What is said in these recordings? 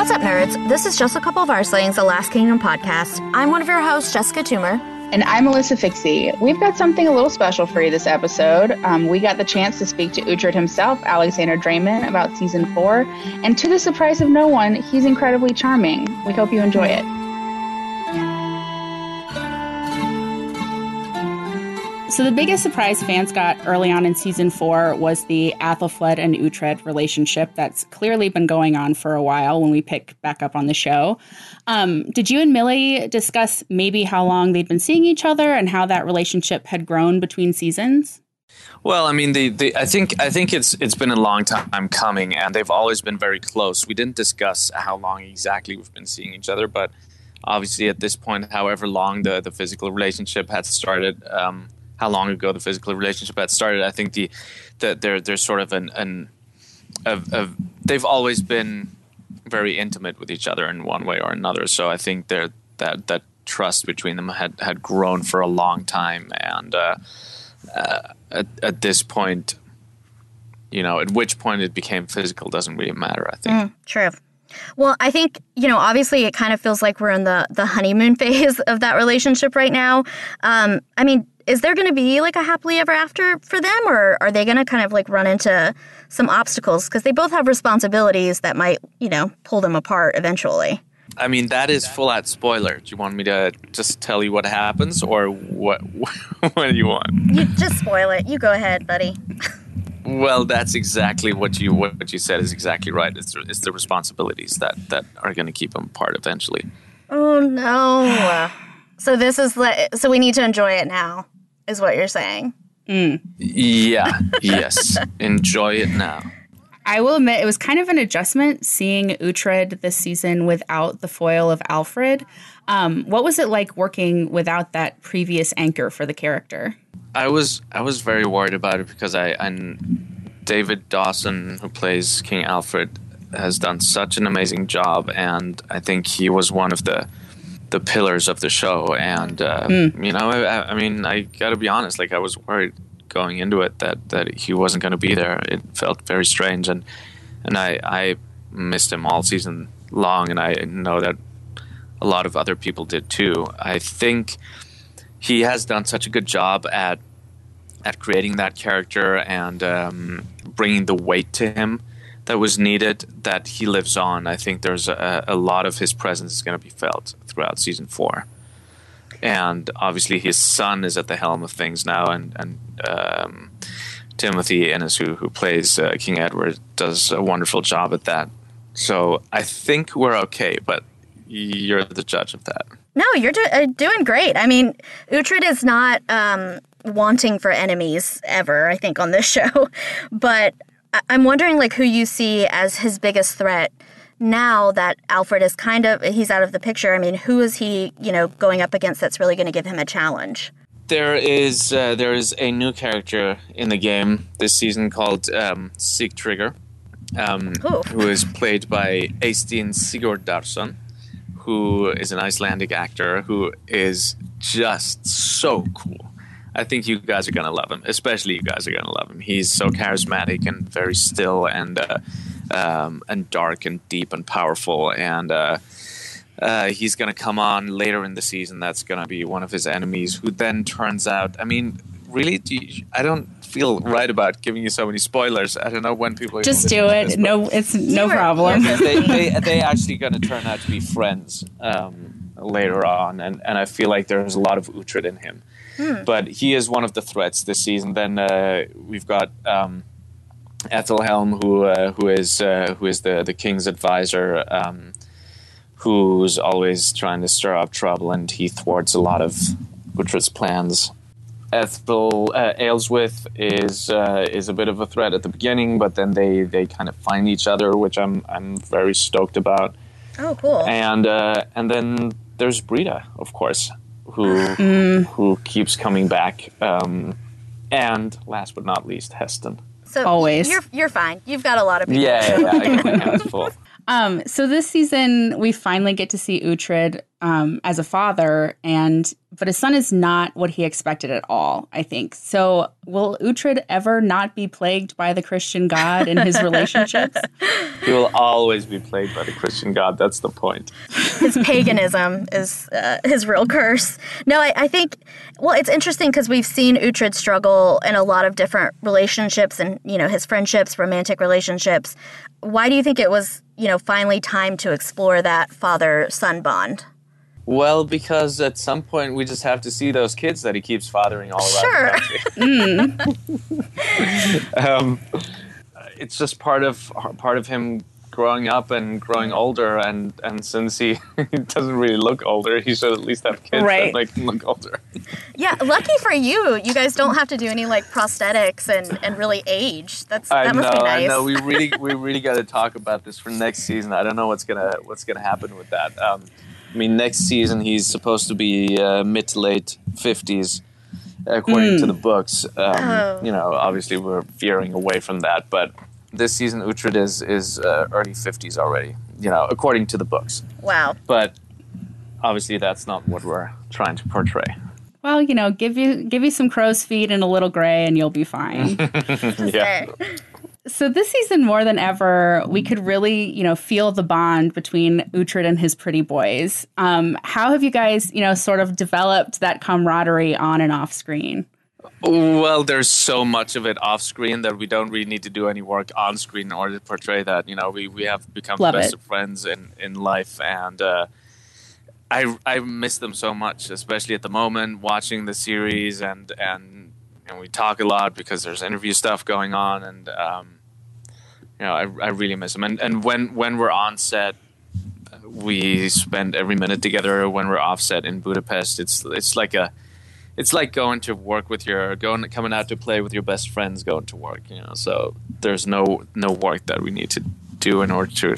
What's up, nerds? This is Just a Couple of Our Slayings, the Last Kingdom podcast. I'm one of your hosts, Jessica Toomer. And I'm Alyssa Fikse. We've got something a little special for you this episode. Um, we got the chance to speak to Uhtred himself, Alexander Dreymon, about season four. And to the surprise of no one, he's incredibly charming. We hope you enjoy it. So the biggest surprise fans got early on in season four was the Athelflaed and Uhtred relationship that's clearly been going on for a while when we pick back up on the show. Um, did you and Millie discuss maybe how long they'd been seeing each other and how that relationship had grown between seasons? Well, I mean, the, the I think I think it's it's been a long time coming, and they've always been very close. We didn't discuss how long exactly we've been seeing each other, but obviously at this point, however long the the physical relationship had started. Um, how long ago the physical relationship had started. I think the, the they're they're sort of an, an of, of they've always been very intimate with each other in one way or another. So I think that that trust between them had had grown for a long time, and uh, uh, at at this point, you know, at which point it became physical doesn't really matter. I think. Mm, true. Well, I think, you know, obviously it kind of feels like we're in the, the honeymoon phase of that relationship right now. Um, I mean, is there going to be like a happily ever after for them or are they going to kind of like run into some obstacles? Because they both have responsibilities that might you know pull them apart eventually. I mean that is full out spoiler. Do you want me to just tell you what happens or what what do you want? You just spoil it. You go ahead buddy. Well that's exactly what you what you said is exactly right. It's, it's the responsibilities that that are going to keep them apart eventually. Oh no. So this is so we need to enjoy it now is what you're saying. Mm. Yeah, yes. Enjoy it now. I will admit it was kind of an adjustment seeing Uhtred this season without the foil of Alfred. Um, what was it like working without that previous anchor for the character? I was I was very worried about it because I and David Dawson, who plays King Alfred, has done such an amazing job, and I think he was one of the the pillars of the show. And uh, mm. you know, I, I mean, I got to be honest. Like I was worried going into it that that he wasn't going to be there. It felt very strange, and and I I missed him all season long, and I know that a lot of other people did too. I think he has done such a good job at at creating that character and um, bringing the weight to him that was needed that he lives on. I think there's a, a lot of his presence is going to be felt throughout season four. And obviously, his son is at the helm of things now, and and um, Timothy Innes, who who plays uh, King Edward, does a wonderful job at that. So I think we're okay, but you're the judge of that. No, you're do- uh, doing great. I mean, Uhtred is not um, wanting for enemies ever. I think on this show, but I'm wondering like who you see as his biggest threat now that Alfred is kind of he's out of the picture. I mean, who is he, you know, going up against that's really going to give him a challenge? There is uh, there is a new character in the game this season called um, Trigger, um, who is played by Eysteinn Sigurdarson, who is an Icelandic actor who is just so cool. I think you guys are gonna love him. Especially you guys are gonna love him. He's so charismatic and very still and uh, um, and dark and deep and powerful. And uh, uh, he's gonna come on later in the season. That's gonna be one of his enemies, who then turns out. I mean, really, do you, I don't feel right about giving you so many spoilers. I don't know when people just do it. This, no, it's no problem. they, they they actually gonna turn out to be friends. Um, later on, and, and I feel like there's a lot of Uhtred in him. Hmm. But he is one of the threats this season. Then uh, we've got um, Ethelhelm, who uh, who is uh, who is the the king's advisor, um, who's always trying to stir up trouble, and he thwarts a lot of Uhtred's plans. Ethel uh, is uh, is a bit of a threat at the beginning, but then they, they kind of find each other, which I'm I'm very stoked about. Oh, cool. And uh, and then there's Brida, of course, who who keeps coming back. Um, and last but not least, Haesten. so always. You're you're fine. You've got a lot of people. Yeah, yeah, I got my hands full. Um, so this season, we finally get to see Uhtred um, as a father, and but his son is not what he expected at all. I think so. Will Uhtred ever not be plagued by the Christian God in his relationships? He will always be plagued by the Christian God. That's the point. his paganism is uh, his real curse. No, I, I think, well, it's interesting because we've seen Uhtred struggle in a lot of different relationships and, you know, his friendships, romantic relationships. Why do you think it was, you know, finally time to explore that father son bond? Well, because at some point we just have to see those kids that he keeps fathering all around Sure. the country. um, it's just part of part of him growing up and growing older, and and since he, he doesn't really look older, he should at least have kids Right. that make him look older. Yeah, lucky for you. You guys don't have to do any like prosthetics and, and really age. That's I that know, must be nice. I know. We really, we really got to talk about this for next season. I don't know what's gonna what's gonna happen with that. Um, I mean, next season he's supposed to be uh, mid to late fifties, according to the books. Um, Oh. You know, obviously we're veering away from that, but this season Uhtred is is uh, early fifties already. You know, according to the books. wow. But obviously that's not what we're trying to portray. well, you know, give you give you some crow's feet and a little gray, and you'll be fine. Yeah. So this season, more than ever, we could really, you know, feel the bond between Uhtred and his pretty boys. Um, how have you guys, you know, sort of developed that camaraderie on and off screen? Well, there's so much of it off screen that we don't really need to do any work on screen in order to portray that. You know, we, we have become Love the best it. of friends in, in life, and uh, I I miss them so much, especially at the moment watching the series, and and and we talk a lot because there's interview stuff going on, and um, know, I, I really miss them. And and when when we're on set, we spend every minute together. When we're off set in Budapest, it's it's like a it's like going to work with your going coming out to play with your best friends going to work you know so there's no no work that we need to do in order to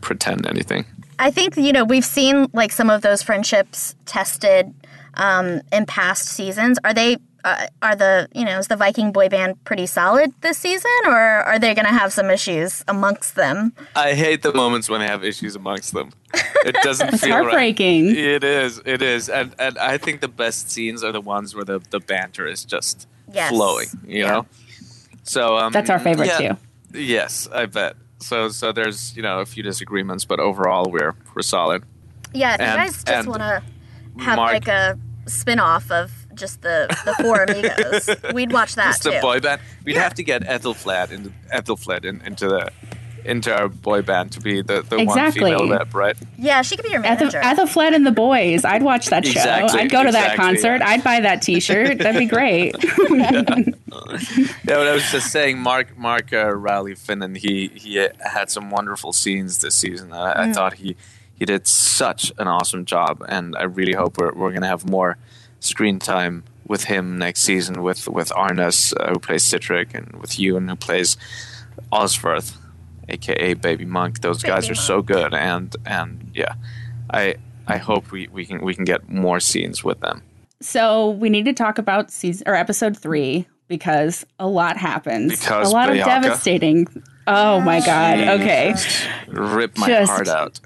pretend anything I think you know we've seen like some of those friendships tested um, in past seasons. Are they uh, are the you know is the Viking boy band pretty solid this season, or are they going to have some issues amongst them? i hate the moments when they have issues amongst them it doesn't It's feel right. heartbreaking. it is it is and and i think the best scenes are the ones where the the banter is just Yes. flowing you Yeah. know so um That's our favorite yeah. too. yes i bet so so there's you know a few disagreements but overall we're we're solid Yeah, if you guys just want to have Mark- like a spin off of just the the four amigos, we'd watch that Just too. a boy band. We'd Yeah. have to get Athelflaed into Athelflaed in, into the into our boy band to be the, the one Exactly. female rep, right? Yeah, she could be your At the, manager. at the Fled and the Boys, I'd watch that show. Exactly, I'd go to that concert. yeah. I'd buy that T-shirt. That'd be great. Yeah, but I was just saying, Mark Mark uh, Rowley Finan, he he had some wonderful scenes this season. I, Mm. I thought he he did such an awesome job, and I really hope we're we're gonna have more screen time with him next season with with Arnas uh, who plays Sihtric and with Ewan who plays Osferth, aka Baby Monk. Those guys Baby are so good, and and yeah, I I hope we, we can we can get more scenes with them. so we need to talk about season or episode three because a lot happens. Because a lot of devastating. Oh my god. Okay. Rip my Just- heart out.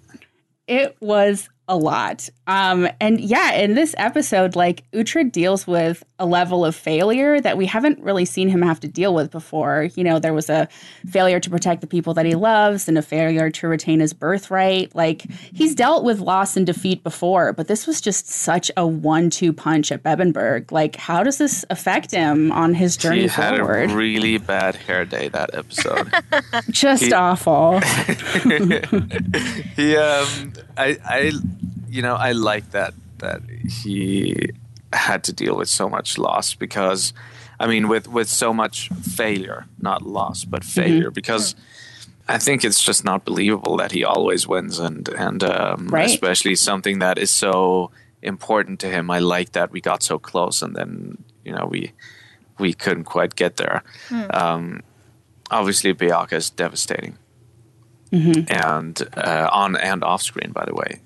It was a lot. Um, and yeah, in this episode, like Uhtred deals with a level of failure that we haven't really seen him have to deal with before. You know, there was a failure to protect the people that he loves and a failure to retain his birthright. Like he's dealt with loss and defeat before, but this was just such a one-two punch at Bebbanburg. Like, how does this affect him on his journey He had forward? a really bad hair day that episode. just he- awful. he, um, I, I, you know, I like that that he had to deal with so much loss because, I mean, with with so much failure, not loss, but Mm-hmm. failure, because. I think it's just not believable that he always wins, and and um, Right. especially something that is so important to him. I like that we got so close, and then you know we we couldn't quite get there. Um, obviously, Beocca is devastating, and uh, on and off screen. By the way,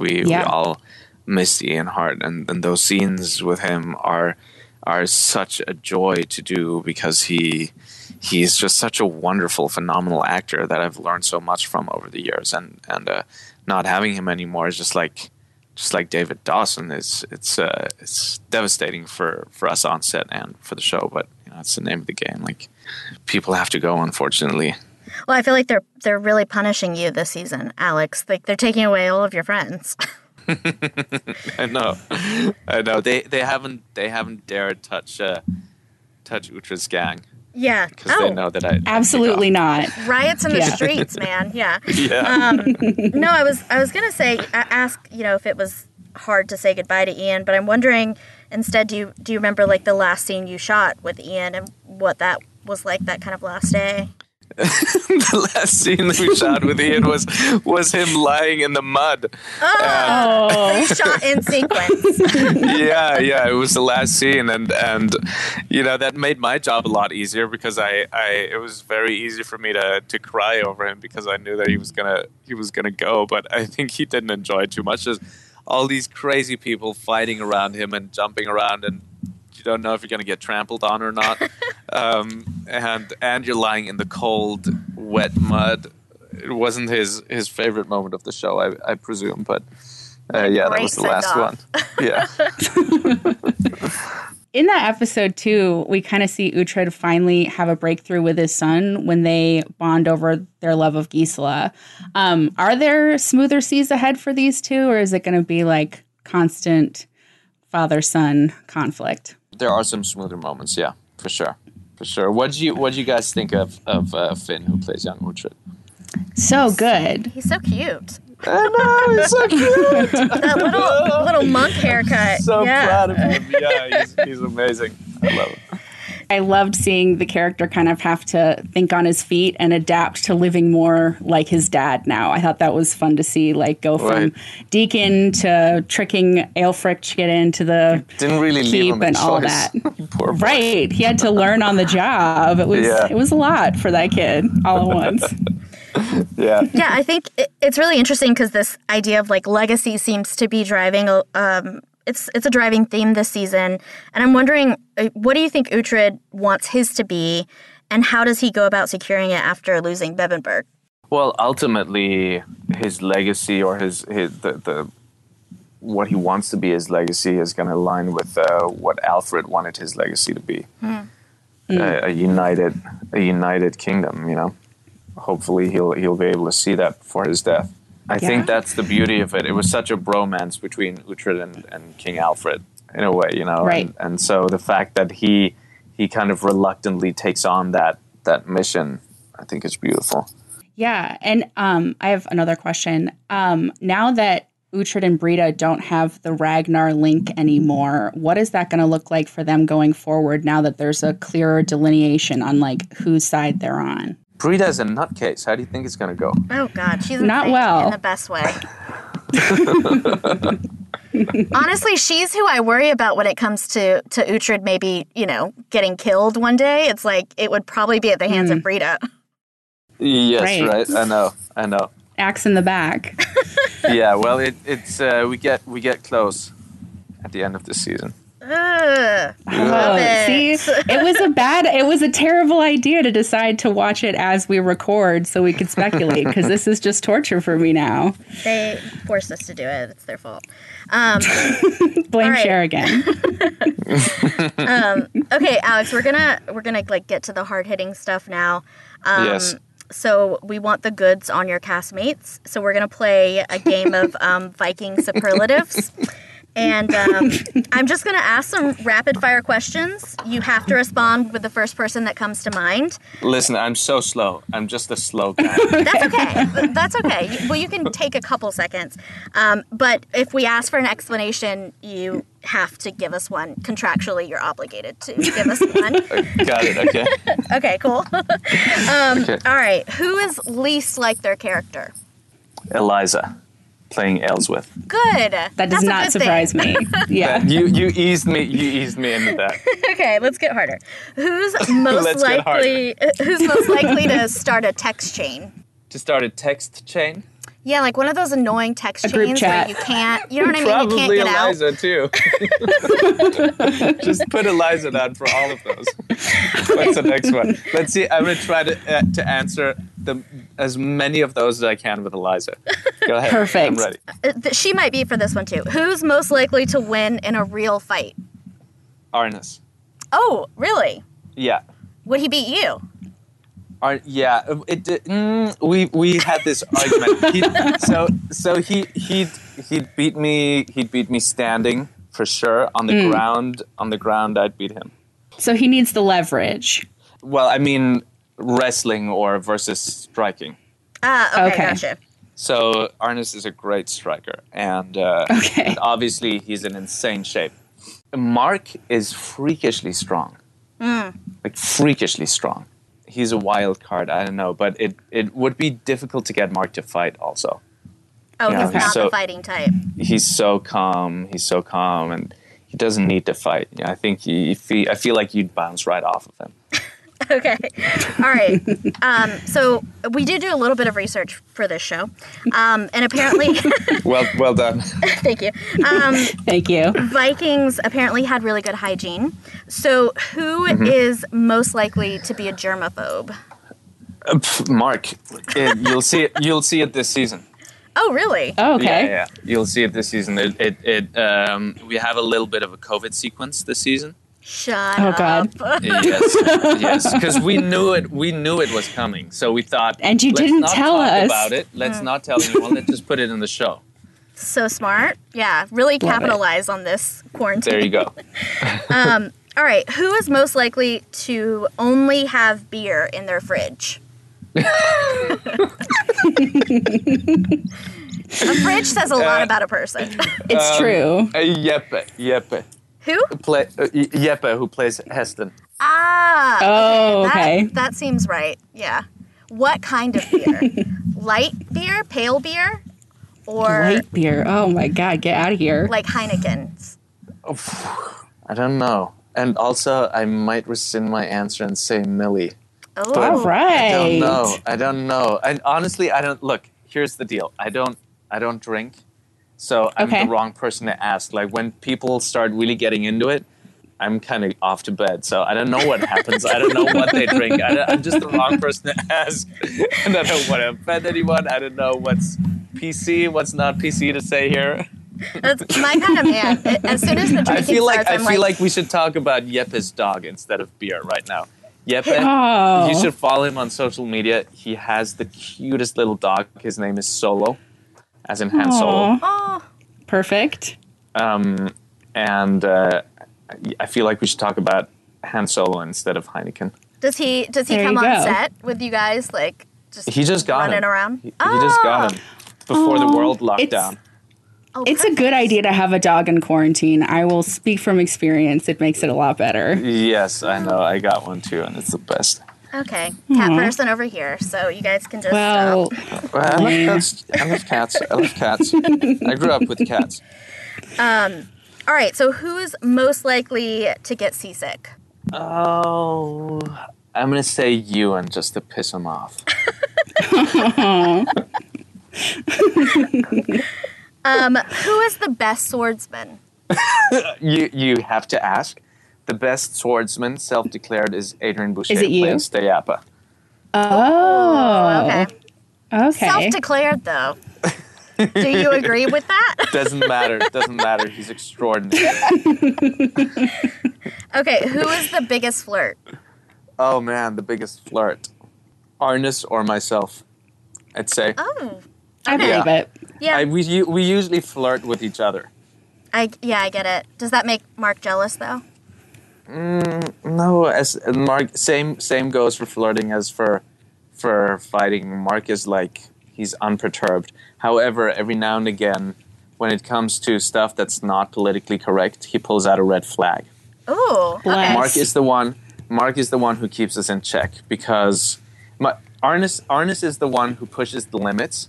we, we all miss Ian Hart, and, and those scenes with him are are such a joy to do because he he's just such a wonderful, phenomenal actor that I've learned so much from over the years, and and uh, not having him anymore is just like just like David Dawson. It's it's uh, it's devastating for for us on set and for the show, but you know it's the name of the game. Like people have to go, unfortunately. Well, I feel like they're they're really punishing you this season, Alex. Like they're taking away all of your friends. I know, I know. They they haven't they haven't dared touch uh, touch Uhtred's gang yeah. because Oh, they know that I Absolutely not. riots in the Yeah. streets, man. Yeah. Yeah. Um, no, I was I was gonna say ask you know if it was hard to say goodbye to Ian, but I'm wondering instead do you do you remember like the last scene you shot with Ian and what that was like that kind of last day? the last scene that we shot with Ian was was him lying in the mud. Oh, Shot in sequence. yeah, yeah, it was the last scene, and and you know that made my job a lot easier because I, I it was very easy for me to to cry over him because I knew that he was gonna he was gonna go, but I think he didn't enjoy it too much. Just all these crazy people fighting around him and jumping around, and you don't know if you're gonna get trampled on or not, um, and and you're lying in the cold, wet mud. It wasn't his his favorite moment of the show, I, I presume, but. Uh, yeah, that was the last send-off. one. Yeah. in that episode too, we kind of see Uhtred finally have a breakthrough with his son when they bond over their love of Gisela. Um, are there smoother seas ahead for these two, or is it going to be like constant father son conflict? There are some smoother moments. Yeah, for sure, for sure. What do you What do you guys think of of uh, Finn, who plays young Uhtred? So good. He's so cute. I know he's so cute. That little little monk haircut. so yeah. proud of him. Yeah, he's, he's amazing. I love him. I loved seeing the character kind of have to think on his feet and adapt to living more like his dad now. I thought that was fun to see, like go from Right. deacon to tricking Aelfric to get into the Didn't really leave keep him and all that. Poor boy. Right. He had to learn on the job. It was Yeah. it was a lot for that kid all at once. Yeah. Yeah, I think it, it's really interesting because this idea of like legacy seems to be driving. a- Um, it's it's a driving theme this season, and I'm wondering, uh, what do you think Uhtred wants his to be, and how does he go about securing it after losing Bebbanburg? Well, ultimately, his legacy or his his the, the what he wants to be his legacy is going to align with uh, what Alfred wanted his legacy to be. A, a united a united kingdom, you know. Hopefully he'll he'll be able to see that before his death. I Yeah. think that's the beauty of it. It was such a bromance between Uhtred and, and King Alfred in a way, you know. Right. And, and so the fact that he he kind of reluctantly takes on that that mission, I think is beautiful. Yeah, and um, I have another question. Um, now that Uhtred and Brida don't have the Ragnar link anymore, what is that going to look like for them going forward? Now that there's a clearer delineation on like whose side they're on. Brida's a nutcase. How do you think it's going to go? Oh God, she's Not insane well. in the best way. Honestly, she's who I worry about when it comes to to Uhtred maybe you know getting killed one day. It's like it would probably be at the hands of Brida. Yes, Right. right. I know. I know. Axe in the back. yeah. Well, it, it's uh, we get we get close at the end of the season. Ugh. Oh, it. see, it was a bad, it was a terrible idea to decide to watch it as we record so we could speculate because this is just torture for me now. They forced us to do it. It's their fault. Um, Blame All right. Cher again. okay, Alex, we're gonna we're gonna like get to the hard hitting stuff now. Um, Yes. So we want the goods on your castmates. So we're gonna play a game of um, Viking superlatives. And um, I'm just going to ask some rapid fire questions. You have to respond with the first person that comes to mind. Listen, I'm so slow. I'm just a slow guy. That's okay. That's okay. Well, you can take a couple seconds. Um, but if we ask for an explanation, you have to give us one. Contractually, you're obligated to give us one. Got it. Okay. Okay, cool. um, Okay. All right. Who is least like their character? Eliza. Playing Aelswith. Good. That does not surprise me. Yeah. You you eased me you eased me into that. okay, let's get harder. Who's most Let's likely? Who's most likely to start a text chain? to start a text chain. Yeah, like one of those annoying text A chains chat. where you can't. You know what I mean? You can't Probably get out. Eliza too. Just put Eliza down for all of those. What's the next one? Let's see. I'm gonna try to uh, to answer the as many of those as I can with Eliza. Go ahead. Perfect. I'm ready. Uh, th- She might be for this one too. Who's most likely to win in a real fight? Arnas. Oh, really? Yeah. Would he beat you? Ar- yeah, it, did- mm, we we had this argument. He, so so he he he'd beat me. He'd beat me standing for sure. On the Hmm. ground, on the ground, I'd beat him. So he needs the leverage. Well, I mean, wrestling or versus striking. Ah, okay, Okay. gotcha. So Arnas is a great striker, and, uh, Okay. and obviously he's in insane shape. Mark is freakishly strong, like freakishly strong. He's a wild card. I don't know, but it it would be difficult to get Mark to fight. Also, Oh, Yeah, he's not so- the fighting type. he's so calm. He's so calm, and he doesn't need to fight. Yeah, I think he, if he, I feel like you'd bounce right off of him. Okay. All right. Um, so we did do a little bit of research for this show, um, and apparently, Well, well done. thank you. Um, Thank you. Vikings apparently had really good hygiene. So, who is Mm-hmm. most likely to be a germaphobe? Uh, pff, Mark, it, you'll see it. You'll see it this season. Oh, really? Oh, okay. Yeah, yeah. You'll see it this season. It, it, it um, we have a little bit of a COVID sequence this season. Shut Oh, up. God. yes, yes, because we knew it. We knew it was coming, so we thought. And you didn't tell us." about it. Let's not tell anyone. Let's just put it in the show. So smart. Yeah, really it. capitalize on this quarantine. There you go. All right. Who is most likely to only have beer in their fridge? a fridge says a lot Uh, about a person. It's true. Uh, yep, Jeppe, Who? play uh, Y- Jeppe, who plays Haesten. Ah. Oh, okay. That seems right. Yeah. What kind of beer? Light beer, pale beer, or Light beer. Oh my God, get out of here. like Heineken's? I don't know. And also, I might rescind my answer and say Millie. Oh. All right. I don't know. I don't know. And honestly, I don't. Look, here's the deal. I don't. I don't drink, so I'm Okay. the wrong person to ask. Like when people start really getting into it, I'm kind of off to bed. So I don't know what happens. I don't know what they drink. I I'm just the wrong person to ask. And I don't want to offend anyone. I don't know what's PC, what's not PC to say here. That's my kind of man. As soon as the drinking I feel like starts, I I'm feel like, like we should talk about Jeppe's dog instead of beer right now. Jeppe, Oh. you should follow him on social media. He has the cutest little dog. His name is Solo, as in Han Solo. Aw, oh, Perfect. Um, and uh, I feel like we should talk about Han Solo instead of Heineken. does he does he There come on go. set with you guys like just He just got running him. around? He, he just got him before the Oh, world it's- lockdown. Oh, It's a good idea to have a dog in quarantine. I will speak from experience. It makes it a lot better. Yes, I know. I got one too, and it's the best. Okay, cat person over here. So you guys can just. Well, uh, Well, I love Lame. cats. I love cats. I love cats. I grew up with cats. Um. all right. So who is most likely to get seasick? Oh, I'm gonna say you, and just to piss him off. Um, who is the best swordsman? You you have to ask. The best swordsman, self-declared, is Adrian Bouchet Is it you? playing Steapa. oh, Okay. okay. Self-declared though. Do you agree with that? Doesn't matter. Doesn't matter. He's extraordinary. Okay. Who is the biggest flirt? Oh man, the biggest flirt. Arnas or myself, I'd say. Oh. I believe Yeah. it. Yeah. I, we u- we usually flirt with each other. I yeah, I get it. Does that make Mark jealous though? No, as Mark, same same goes for flirting as for for fighting. Mark is like he's unperturbed. However, every now and again, when it comes to stuff that's not politically correct, he pulls out a red flag. Ooh. Bless. Okay. Mark is the one. Mark is the one who keeps us in check because my, Arnas Arnas is the one who pushes the limits,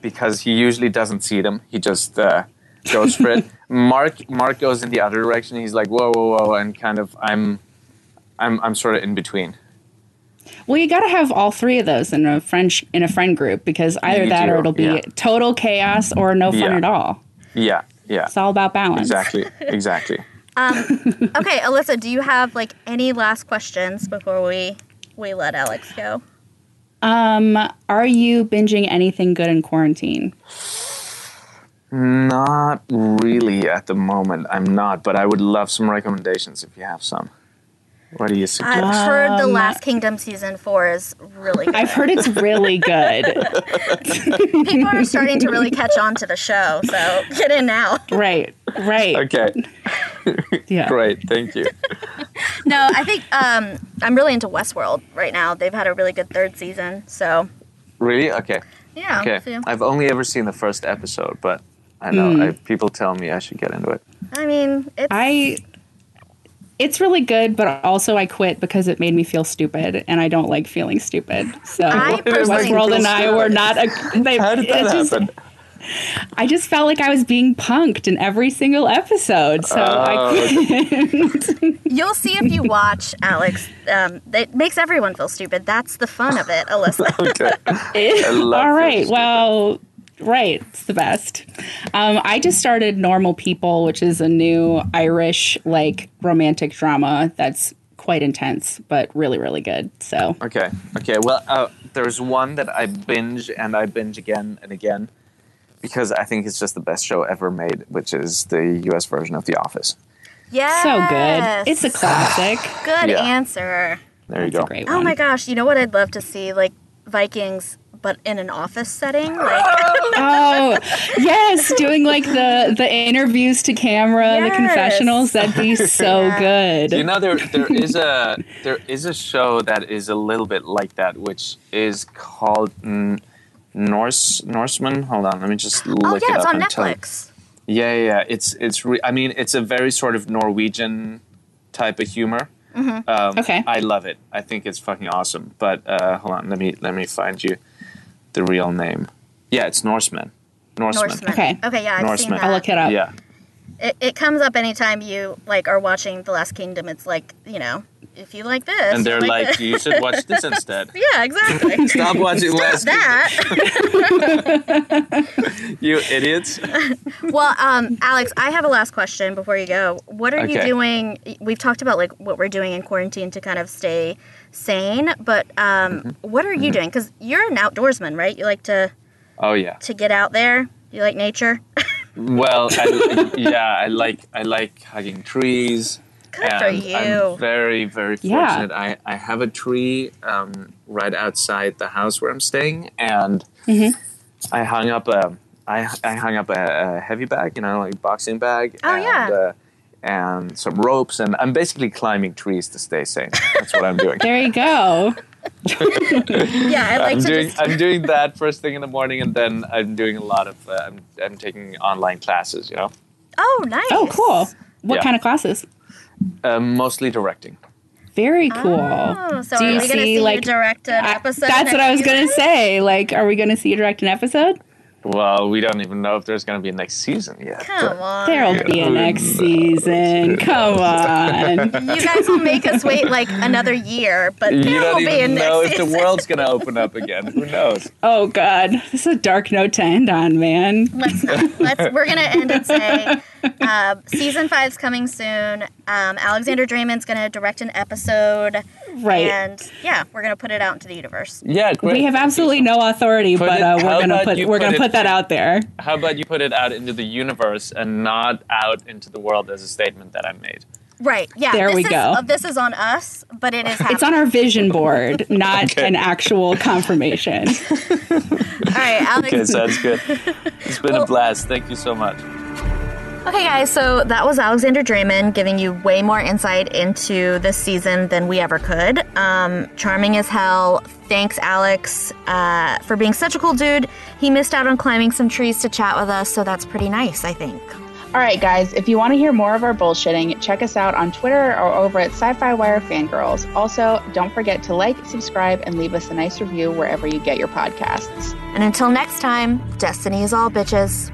because he usually doesn't see them. He just uh, goes for it. Mark Mark goes in the other direction. He's like whoa whoa whoa, and kind of I'm I'm I'm sort of in between. Well, you got to have all three of those in a friend sh- in a friend group because either You that or it'll be yeah. total chaos or no fun Yeah. at all. Yeah, yeah, It's all about balance. exactly, exactly. Okay, Alyssa, do you have like any last questions before we we let Alex go? Um, are you binging anything good in quarantine? Not really at the moment. I'm not, but I would love some recommendations if you have some. What do you suggest? I've heard The Um, Last Kingdom season four is really good. I've heard it's really good. People are starting to really catch on to the show, so get in now. right, right. okay, Yeah. great, thank you. No, I think um, I'm really into Westworld right now. They've had a really good third season, so Really? Okay. yeah. Okay. so- I've only ever seen the first episode, but I know Hmm. I, people tell me I should get into it. I mean, it's I it's really good, but also I quit because it made me feel stupid, and I don't like feeling stupid. So I personally Westworld and I were not. A, they, How did that it just- happen? I just felt like I was being punked in every single episode, so I Oh, quit. You'll see if you watch, Alex. Um, it makes everyone feel stupid. That's the fun of it, Alyssa. okay. love All right. feeling Well, right. It's the best. Um, I just started Normal People, which is a new Irish like romantic drama that's quite intense, but really, really good. So Okay. Okay. Well, uh, there's one that I binge and I binge again and again because I think it's just the best show ever made, which is the U.S. version of The Office. Yes. so good. It's a classic. good Yeah. answer. There you It's go. a great one. Oh my gosh! You know what I'd love to see? Like Vikings, but in an office setting. Like Oh yes, doing like the the interviews to camera, the confessionals. That'd be so Yeah. good. You know, there there is a there is a show that is a little bit like that, which is called mm, Norse Norseman. Hold on, let me just look oh it yeah, it's up on and tell you. Netflix. Yeah, yeah, yeah. It's it's. Re- I mean, it's a very sort of Norwegian type of humor. Mm-hmm. Um, Okay. I love it. I think it's fucking awesome. But uh, hold on, let me let me find you the real name. Yeah, it's Norseman. Norseman. Norseman. Okay. Okay. Yeah, I've Norseman. seen that. I'll look it up. Yeah. It, it comes up anytime you like are watching The Last Kingdom. It's like you know, if you like this, And they're you like, this. you should watch this instead. yeah, exactly. Stop watching Last that. Kingdom, you idiots. well, um, Alex, I have a last question before you go. What are you doing? We've talked about like what we're doing in quarantine to kind of stay sane, but um, Mm-hmm. what are you doing? Because you're an outdoorsman, right? You like to Oh yeah. to get out there. You like nature. Well, I, yeah, I like I like hugging trees. Good for you. I'm very, very Yeah. fortunate. I, I have a tree um, right outside the house where I'm staying, and Mm-hmm. I hung up a I, I hung up a, a heavy bag, you know, like boxing bag. Oh, and, yeah. Uh, and some ropes, and I'm basically climbing trees to stay sane. That's what I'm doing. There you go. yeah, I like I'm to doing just. I'm doing that first thing in the morning, and then I'm doing a lot of uh, I'm, I'm taking online classes. You know, Oh, nice. Oh, cool. What Yeah. kind of classes? um, mostly directing. Very cool. Oh, so Do are you we going to see, see like- you direct an I- episode? that's what I was season? gonna say. Like, are we gonna see you direct an episode? Well, we don't even know if there's going to be a next season yet. Come on. There'll be a next season. Come on. You guys will make us wait like another year, but You there will don't be a even next know if season. the world's going to open up again. Who knows? Oh God, this is a dark note to end on, man. Let's not. Let's. We're gonna end and say, uh, season five's coming soon. Um, Alexander Dreymon's gonna direct an episode, Right. and yeah, we're gonna put it out into the universe. Yeah, great. we have absolutely no authority, Put but it- uh, how we're gonna put we're put gonna it- put that out there. How about you put it out into the universe and not out into the world as a statement that I made? Right. Yeah. There this we is, go. uh, this is on us, but it is. Happening. It's on our vision board, not Okay. an actual confirmation. All right, Alex. Okay, sounds good. It's been Well- a blast. Thank you so much. Okay, guys, so that was Alexander Dreymon giving you way more insight into this season than we ever could. Um, charming as hell. Thanks, Alex, uh, for being such a cool dude. He missed out on climbing some trees to chat with us, so that's pretty nice, I think. All right, guys, if you want to hear more of our bullshitting, check us out on Twitter or over at Sci Fi Wire Fangirls. Also, don't forget to like, subscribe, and leave us a nice review wherever you get your podcasts. And until next time, Destiny is all bitches.